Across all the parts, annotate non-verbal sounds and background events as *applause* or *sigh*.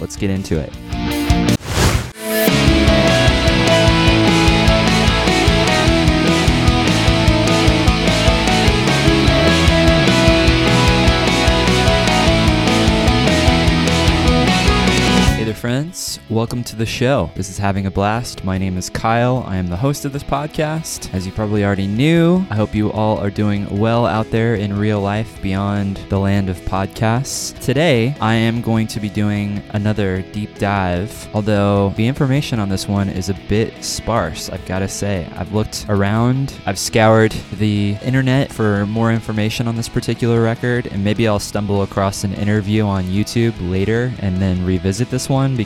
let's get into it. Welcome to the show. This is Having a Blast. My name is Kyle. I am the host of this podcast. As you probably already knew, I hope you all are doing well out there in real life beyond the land of podcasts. Today, I am going to be doing another deep dive, although the information on this one is a bit sparse, I've got to say. I've looked around, I've scoured the internet for more information on this particular record, and maybe I'll stumble across an interview on YouTube later and then revisit this one one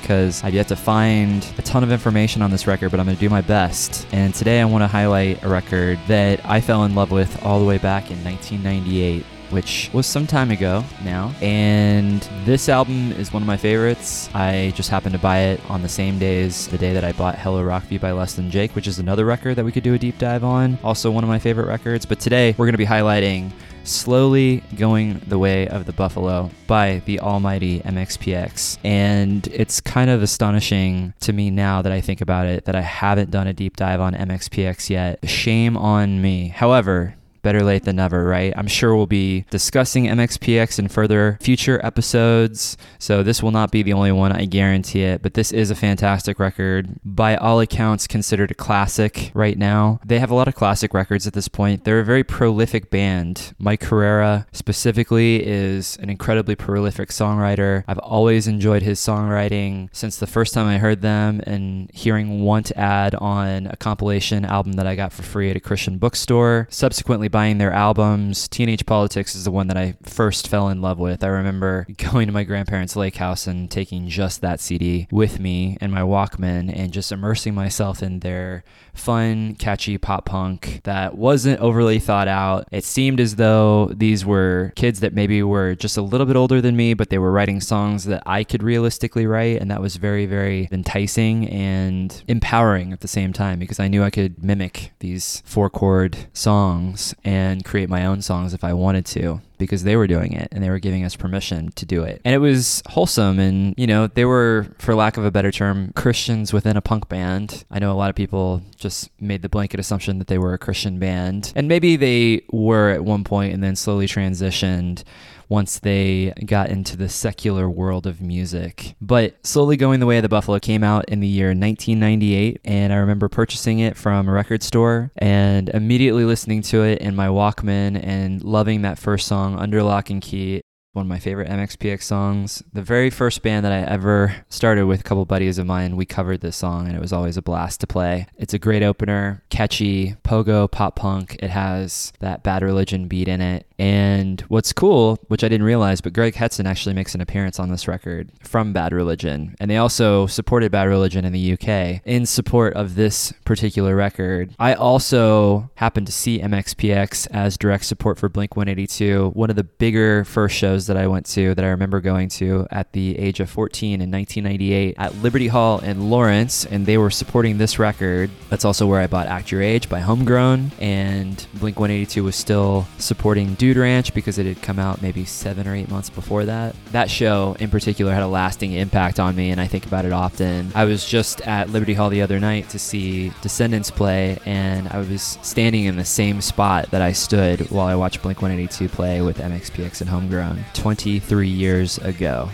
I've yet to find a ton of information on this record, but I'm going to do my best. And today I want to highlight a record that I fell in love with all the way back in 1998 which was some time ago now. And this album is one of my favorites. I just happened to buy it on the same day days, the day that I bought Hello Rockview by Less Than Jake, which is another record that we could do a deep dive on. Also, one of my favorite records. But today, we're going to be highlighting Slowly Going the Way of the Buffalo by the almighty MXPX. And it's kind of astonishing to me now that I think about it that I haven't done a deep dive on MXPX yet. Shame on me. However, better late than never, right? I'm sure we'll be discussing MXPX in further future episodes, so this will not be the only one, I guarantee it. But this is a fantastic record. By all accounts, considered a classic right now. They have a lot of classic records at this point. They're a very prolific band. Mike Herrera, specifically, is an incredibly prolific songwriter. I've always enjoyed his songwriting since the first time I heard them and hearing Want Ad on a compilation album that I got for free at a Christian bookstore. Subsequently, buying their albums. Teenage Politics is the one that I first fell in love with. I remember *laughs* going to my grandparents' lake house and taking just that CD with me and my Walkman and just immersing myself in their fun, catchy pop punk that wasn't overly thought out. It seemed as though these were kids that maybe were just a little bit older than me, but they were writing songs that I could realistically write. And that was very, very enticing and empowering at the same time because I knew I could mimic these four chord songs and create my own songs if I wanted to because they were doing it and they were giving us permission to do it. And it was wholesome and, you know, they were, for lack of a better term, Christians within a punk band. I know a lot of people just made the blanket assumption that they were a Christian band. And maybe they were at one point and then slowly transitioned once they got into the secular world of music. But Slowly Going the Way of the Buffalo came out in the year 1998, and I remember purchasing it from a record store and immediately listening to it in my Walkman and loving that first song, Under Lock and Key one of my favorite MXPX songs. The very first band that I ever started with a couple buddies of mine, we covered this song and it was always a blast to play. It's a great opener, catchy, pogo, pop punk. It has that bad religion beat in it. And what's cool, which I didn't realize, but Greg Hetson actually makes an appearance on this record from Bad Religion. And they also supported Bad Religion in the UK in support of this particular record. I also happened to see MXPX as direct support for Blink 182, one of the bigger first shows that I went to that I remember going to at the age of 14 in 1998 at Liberty Hall in Lawrence, and they were supporting this record. That's also where I bought Act Your Age by Homegrown, and Blink 182 was still supporting Dude Ranch because it had come out maybe seven or eight months before that. That show in particular had a lasting impact on me, and I think about it often. I was just at Liberty Hall the other night to see Descendents play, and I was standing in the same spot that I stood while I watched Blink 182 play with MXPX and Homegrown. 23 years ago,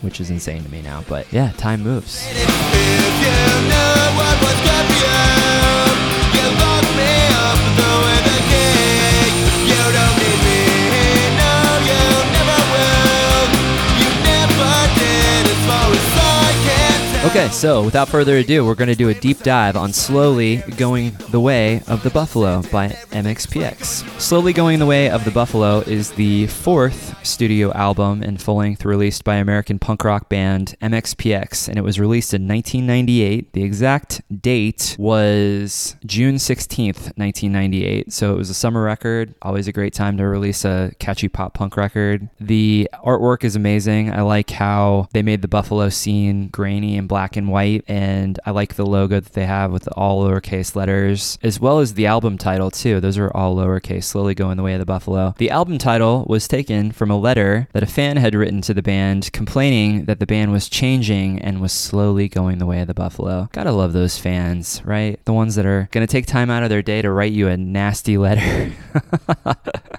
which is insane to me now. But yeah, time moves. Okay, so without further ado, we're going to do a deep dive on Slowly Going the Way of the Buffalo by MXPX. Slowly Going the Way of the Buffalo is the fourth studio album and full length released by American punk rock band MXPX, and it was released in 1998. The exact date was June 16th, 1998. So it was a summer record, always a great time to release a catchy pop punk record. The artwork is amazing. I like how they made the Buffalo scene grainy and black and white, and I like the logo that they have with all lowercase letters, as well as the album title, too. Those are all lowercase, slowly going the way of the Buffalo. The album title was taken from a letter that a fan had written to the band complaining that the band was changing and was slowly going the way of the Buffalo. Gotta love those fans, right? The ones that are gonna take time out of their day to write you a nasty letter. *laughs*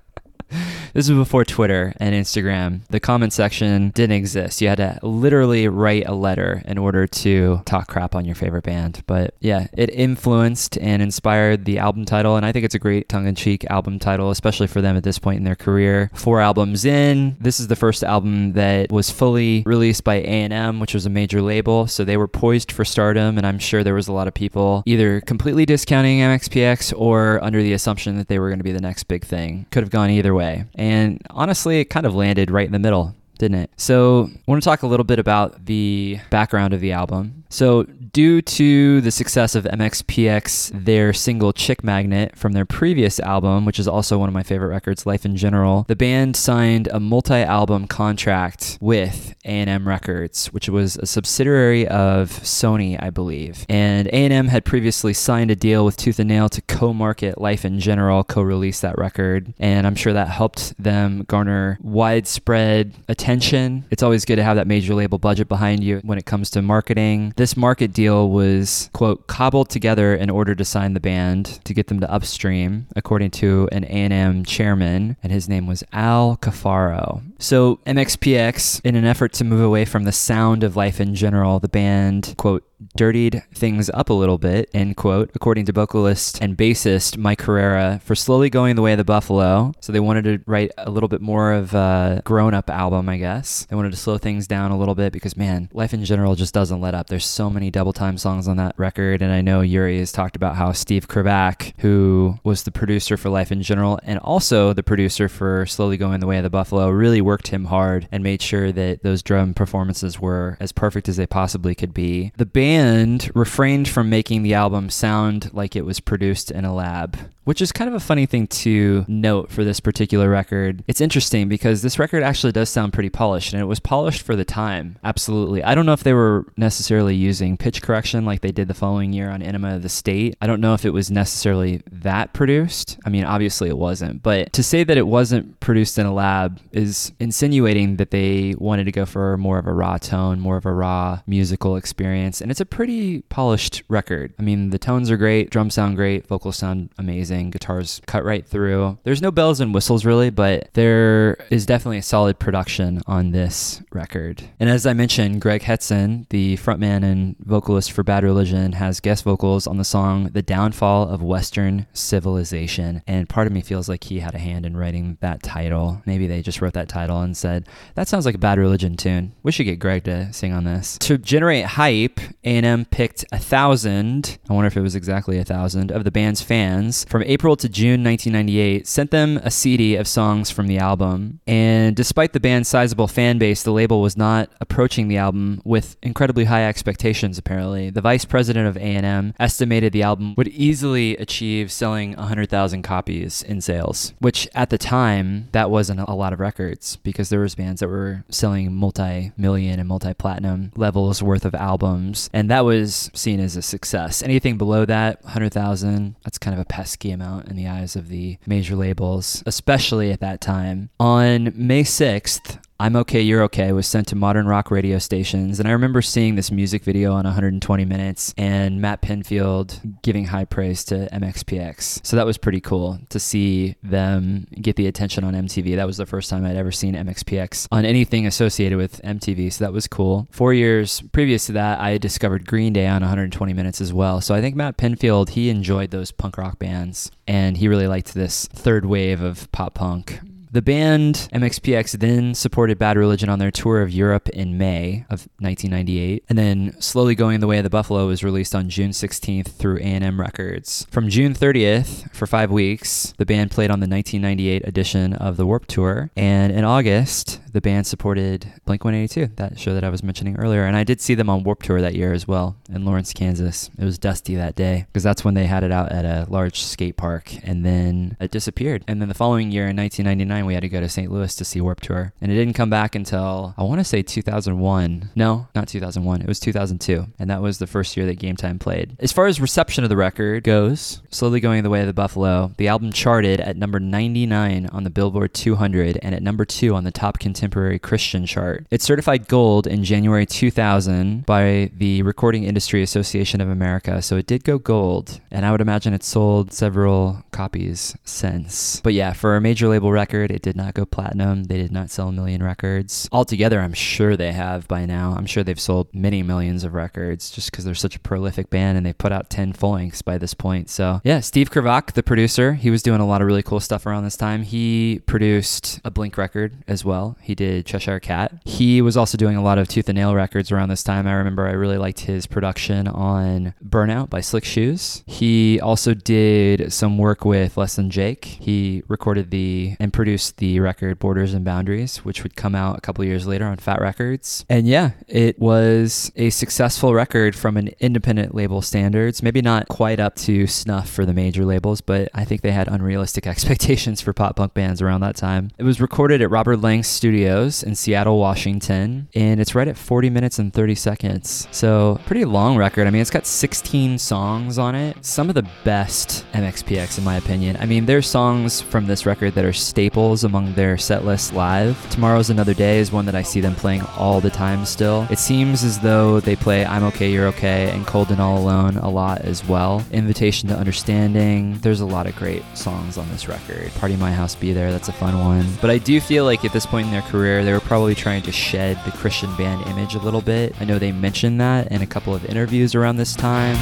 this was before Twitter and Instagram. The comment section didn't exist. You had to literally write a letter in order to talk crap on your favorite band. But yeah, it influenced and inspired the album title, and I think it's a great tongue in cheek album title, especially for them at this point in their career. Four albums in, this is the first album that was fully released by A&M, which was a major label, so they were poised for stardom, and I'm sure there was a lot of people either completely discounting MXPX or under the assumption that they were going to be the next big thing. Could have gone either way. And honestly, it kind of landed right in the middle didn't it? So, I want to talk a little bit about the background of the album. So, due to the success of MXPX, their single Chick Magnet from their previous album, which is also one of my favorite records, Life in General, the band signed a multi-album contract with A&M Records, which was a subsidiary of Sony, I believe. And A&M had previously signed a deal with Tooth and Nail to co-market Life in General, co-release that record, and I'm sure that helped them garner widespread attention. It's always good to have that major label budget behind you when it comes to marketing. This market deal was, quote, cobbled together in order to sign the band to get them to upstream, according to an A&M chairman, and his name was Al Cafaro. So MXPX, in an effort to move away from the sound of life in general, the band, quote, dirtied things up a little bit, end quote, according to vocalist and bassist Mike Herrera, for slowly going the way of the Buffalo. So they wanted to write a little bit more of a grown up album, I guess. They wanted to slow things down a little bit because, man, life in general just doesn't let up. There's so many double time songs on that record. And I know Yuri has talked about how Steve Kravac, who was the producer for Life in General and also the producer for Slowly Going the Way of the Buffalo, really worked him hard and made sure that those drum performances were as perfect as they possibly could be. The band band refrained from making the album sound like it was produced in a lab, which is kind of a funny thing to note for this particular record. It's interesting because this record actually does sound pretty polished, and it was polished for the time. Absolutely. I don't know if they were necessarily using pitch correction like they did the following year on Enema of the State. I don't know if it was necessarily that produced. I mean, obviously it wasn't, but to say that it wasn't produced in a lab is insinuating that they wanted to go for more of a raw tone, more of a raw musical experience, and it's a pretty polished record. I mean, the tones are great, drums sound great, vocals sound amazing, guitars cut right through. There's no bells and whistles really, but there is definitely a solid production on this record. And as I mentioned, Greg Hetson, the frontman and vocalist for Bad Religion, has guest vocals on the song The Downfall of Western Civilization. And part of me feels like he had a hand in writing that title. Maybe they just wrote that title and said, that sounds like a Bad Religion tune. We should get Greg to sing on this. To generate hype, A&M picked a thousand, I wonder if it was exactly a thousand, of the band's fans from April to June 1998, sent them a CD of songs from the album. And despite the band's sizable fan base, the label was not approaching the album with incredibly high expectations, apparently. The vice president of A&M estimated the album would easily achieve selling 100,000 copies in sales, which at the time, that wasn't a lot of records because there was bands that were selling multi-million and multi-platinum levels worth of albums. That was seen as a success. Anything below that, 100,000, that's kind of a pesky amount in the eyes of the major labels, especially at that time. On May 6th, I'm Okay, You're Okay was sent to modern rock radio stations. And I remember seeing this music video on 120 Minutes and Matt Pinfield giving high praise to MXPX. So that was pretty cool to see them get the attention on MTV. That was the first time I'd ever seen MXPX on anything associated with MTV. So that was cool. Four years previous to that, I discovered Green Day on 120 Minutes as well. So I think Matt Pinfield, he enjoyed those punk rock bands and he really liked this third wave of pop punk The band MXPX then supported Bad Religion on their tour of Europe in May of 1998, and then Slowly Going the Way of the Buffalo was released on June 16th through A&M Records. From June 30th, for five weeks, the band played on the 1998 edition of the Warped Tour, and in August, the band supported Blink 182, that show that I was mentioning earlier. And I did see them on Warped Tour that year as well in Lawrence, Kansas. It was dusty that day because that's when they had it out at a large skate park and then it disappeared. And then the following year in 1999, we had to go to St. Louis to see Warped Tour. And it didn't come back until I want to say 2001. No, not 2001. It was 2002. And that was the first year that Game Time played. As far as reception of the record goes, slowly going the way of the Buffalo, the album charted at number 99 on the Billboard 200 and at number two on the top contemporary Christian chart. It's certified gold in January 2000 by the Recording Industry Association of America, so it did go gold, and I would imagine it sold several copies since. But yeah, for a major label record, it did not go platinum. They did not sell a million records. Altogether, I'm sure they have by now. I'm sure they've sold many millions of records just because they're such a prolific band and they put out 10 full lengths by this point. So yeah, Steve Kravac, the producer, he was doing a lot of really cool stuff around this time. He produced a Blink record as well. Did Cheshire Cat. He was also doing a lot of Tooth and Nail records around this time. I remember I really liked his production on Burnout by Slick Shoes. He also did some work with Less Than Jake. He recorded the and produced the record Borders and Boundaries, which would come out a couple years later on Fat Records. And yeah, it was a successful record from an independent label standards. Maybe not quite up to snuff for the major labels, but I think they had unrealistic *laughs* expectations for pop punk bands around that time. It was recorded at Robert Lang Studios in Seattle, Washington, and it's right at 40 minutes and 30 seconds. So, pretty long record. I mean, it's got 16 songs on it. Some of the best MXPX, in my opinion. I mean, there's songs from this record that are staples among their set list live. Tomorrow's Another Day is one that I see them playing all the time still. It seems as though they play I'm Okay, You're Okay and Cold and All Alone a lot as well. Invitation to Understanding. There's a lot of great songs on this record. Party My House Be There, that's a fun one. But I do feel like at this point in their career, they were probably trying to shed the Christian band image a little bit. I know they mentioned that in a couple of interviews around this time.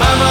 I'm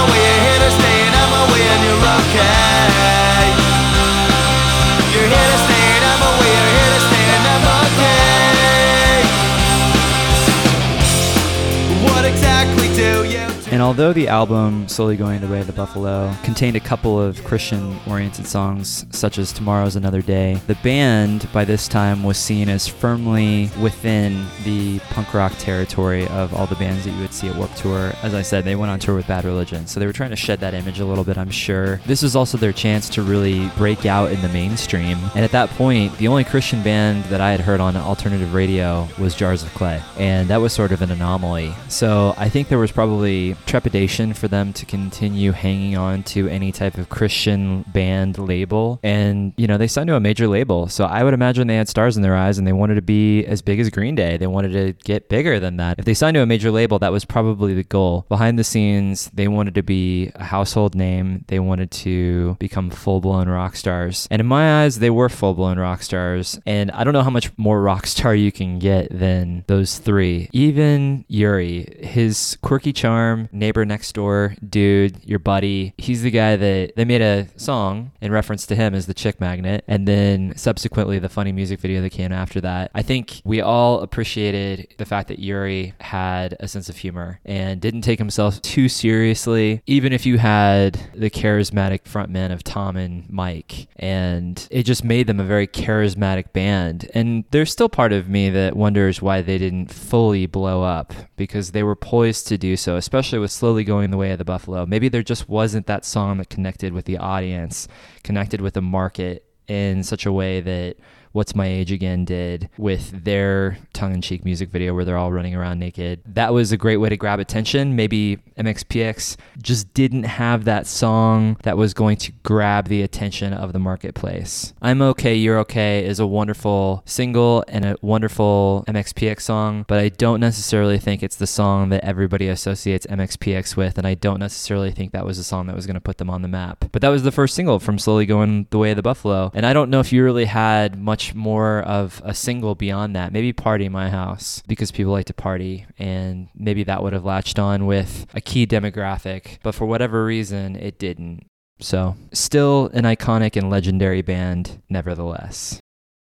although the album Slowly Going the Way of the Buffalo contained a couple of Christian oriented songs, such as Tomorrow's Another Day, the band by this time was seen as firmly within the punk rock territory of all the bands that you would see at Warped Tour. As I said, they went on tour with Bad Religion, so they were trying to shed that image a little bit, I'm sure. This was also their chance to really break out in the mainstream. And at that point, the only Christian band that I had heard on alternative radio was Jars of Clay, and that was sort of an anomaly. So I think there was probably trepidation for them to continue hanging on to any type of Christian band label. And, you know, they signed to a major label. So I would imagine they had stars in their eyes and they wanted to be as big as Green Day. They wanted to get bigger than that. If they signed to a major label, that was probably the goal. Behind the scenes, they wanted to be a household name. They wanted to become full blown rock stars. And in my eyes, they were full blown rock stars. And I don't know how much more rock star you can get than those three. Even Yuri, his quirky charm, neighbor next door dude, your buddy. He's the guy that they made a song in reference to him as the chick magnet, and then subsequently the funny music video that came after that. I think we all appreciated the fact that Yuri had a sense of humor and didn't take himself too seriously, even if you had the charismatic frontman of Tom and Mike. And it just made them a very charismatic band. And there's still part of me that wonders why they didn't fully blow up because they were poised to do so, especially especially with slowly going the way of the buffalo. Maybe there just wasn't that song that connected with the audience connected with the market in such a way that What's My Age Again did with their tongue in cheek music video where they're all running around naked. That was a great way to grab attention. Maybe MXPX just didn't have that song that was going to grab the attention of the marketplace. I'm Okay, You're Okay is a wonderful single and a wonderful MXPX song, but I don't necessarily think it's the song that everybody associates MXPX with, and I don't necessarily think that was the song that was going to put them on the map. But that was the first single from Slowly Going the Way of the Buffalo, and I don't know if you really had much much more of a single beyond that. Maybe Party My House because people like to party and maybe that would have latched on with a key demographic, but for whatever reason it didn't. So, still an iconic and legendary band, nevertheless.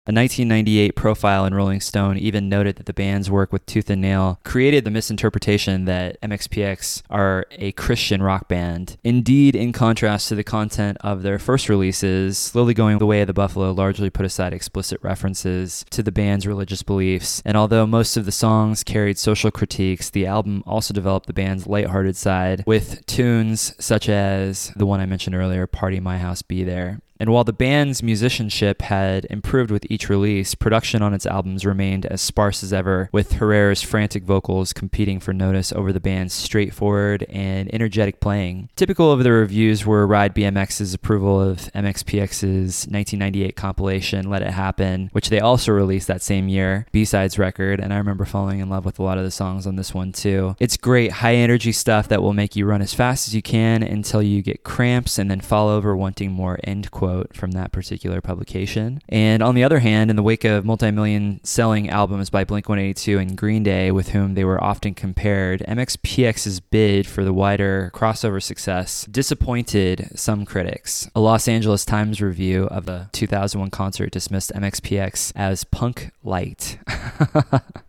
A 1998 profile in Rolling Stone even noted that the band's work with Tooth and Nail created the misinterpretation that MXPX are a Christian rock band. Indeed, in contrast to the content of their first releases, Slowly Going the Way of the Buffalo largely put aside explicit references to the band's religious beliefs. And although most of the songs carried social critiques, the album also developed the band's lighthearted side with tunes such as the one I mentioned earlier, Party My House Be There. And while the band's musicianship had improved with each release, production on its albums remained as sparse as ever, with Herrera's frantic vocals competing for notice over the band's straightforward and energetic playing. Typical of the reviews were Ride BMX's approval of MXPX's 1998 compilation, Let It Happen, which they also released that same year, B-Sides record, and I remember falling in love with a lot of the songs on this one too. It's great, high energy stuff that will make you run as fast as you can until you get cramps and then fall over wanting more, end quote quote from that particular publication. And on the other hand, in the wake of multi million selling albums by Blink 182 and Green Day, with whom they were often compared, MXPX's bid for the wider crossover success disappointed some critics. A Los Angeles Times review of the 2001 concert dismissed MXPX as punk light. *laughs*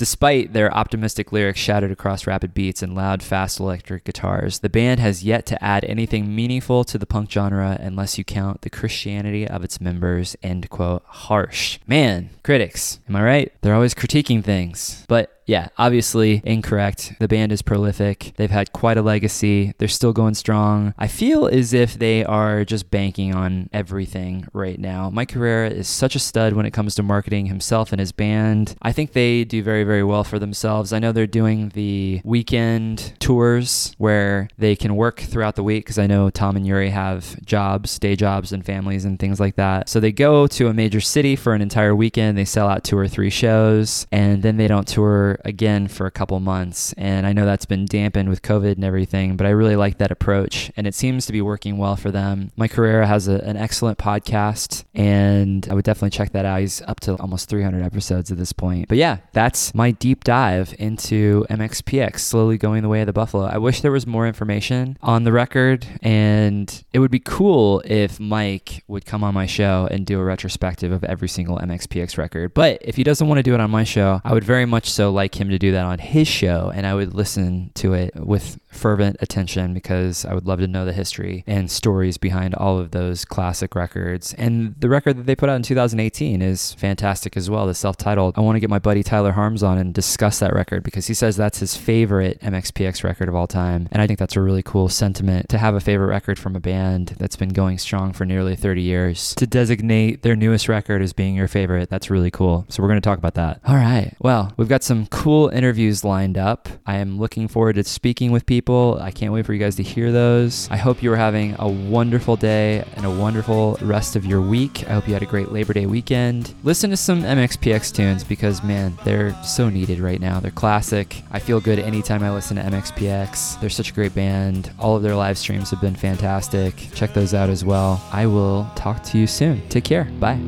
Despite their optimistic lyrics shouted across rapid beats and loud, fast electric guitars, the band has yet to add anything meaningful to the punk genre unless you count the Christianity of its members. End quote. Harsh. Man, critics, am I right? They're always critiquing things. But yeah, obviously incorrect. The band is prolific. They've had quite a legacy. They're still going strong. I feel as if they are just banking on everything right now. Mike Herrera is such a stud when it comes to marketing himself and his band. I think they do very, very well for themselves. I know they're doing the weekend tours where they can work throughout the week because I know Tom and Yuri have jobs, day jobs, and families and things like that. So they go to a major city for an entire weekend. They sell out two or three shows, and then they don't tour again for a couple months. And I know that's been dampened with COVID and everything, but I really like that approach. And it seems to be working well for them. Mike Herrera has a, an excellent podcast, and I would definitely check that out. He's up to almost 300 episodes at this point. But yeah, that's my deep dive into MXPX, slowly going the way of the Buffalo. I wish there was more information on the record, and it would be cool if Mike would come on my show and do a retrospective of every single MXPX record. But if he doesn't want to do it on my show, I would very much so like him to do that on his show, and I would listen to it with fervent attention because I would love to know the history and stories behind all of those classic records. And the record that they put out in 2018 is fantastic as well, the self titled. I want to get my buddy Tyler Harms on and discuss that record because he says that's his favorite MXPX record of all time. And I think that's a really cool sentiment to have a favorite record from a band that's been going strong for nearly 30 years. To designate their newest record as being your favorite, that's really cool. So we're going to talk about that. All right. Well, we've got some cool interviews lined up. I am looking forward to speaking with people. I can't wait for you guys to hear those. I hope you are having a wonderful day and a wonderful rest of your week. I hope you had a great Labor Day weekend. Listen to some MXPX tunes because, man, they're so needed right now. They're classic. I feel good anytime I listen to MXPX. They're such a great band. All of their live streams have been fantastic. Check those out as well. I will talk to you soon. Take care. Bye.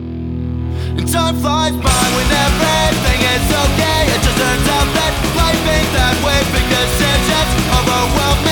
That way. Big decisions overwhelm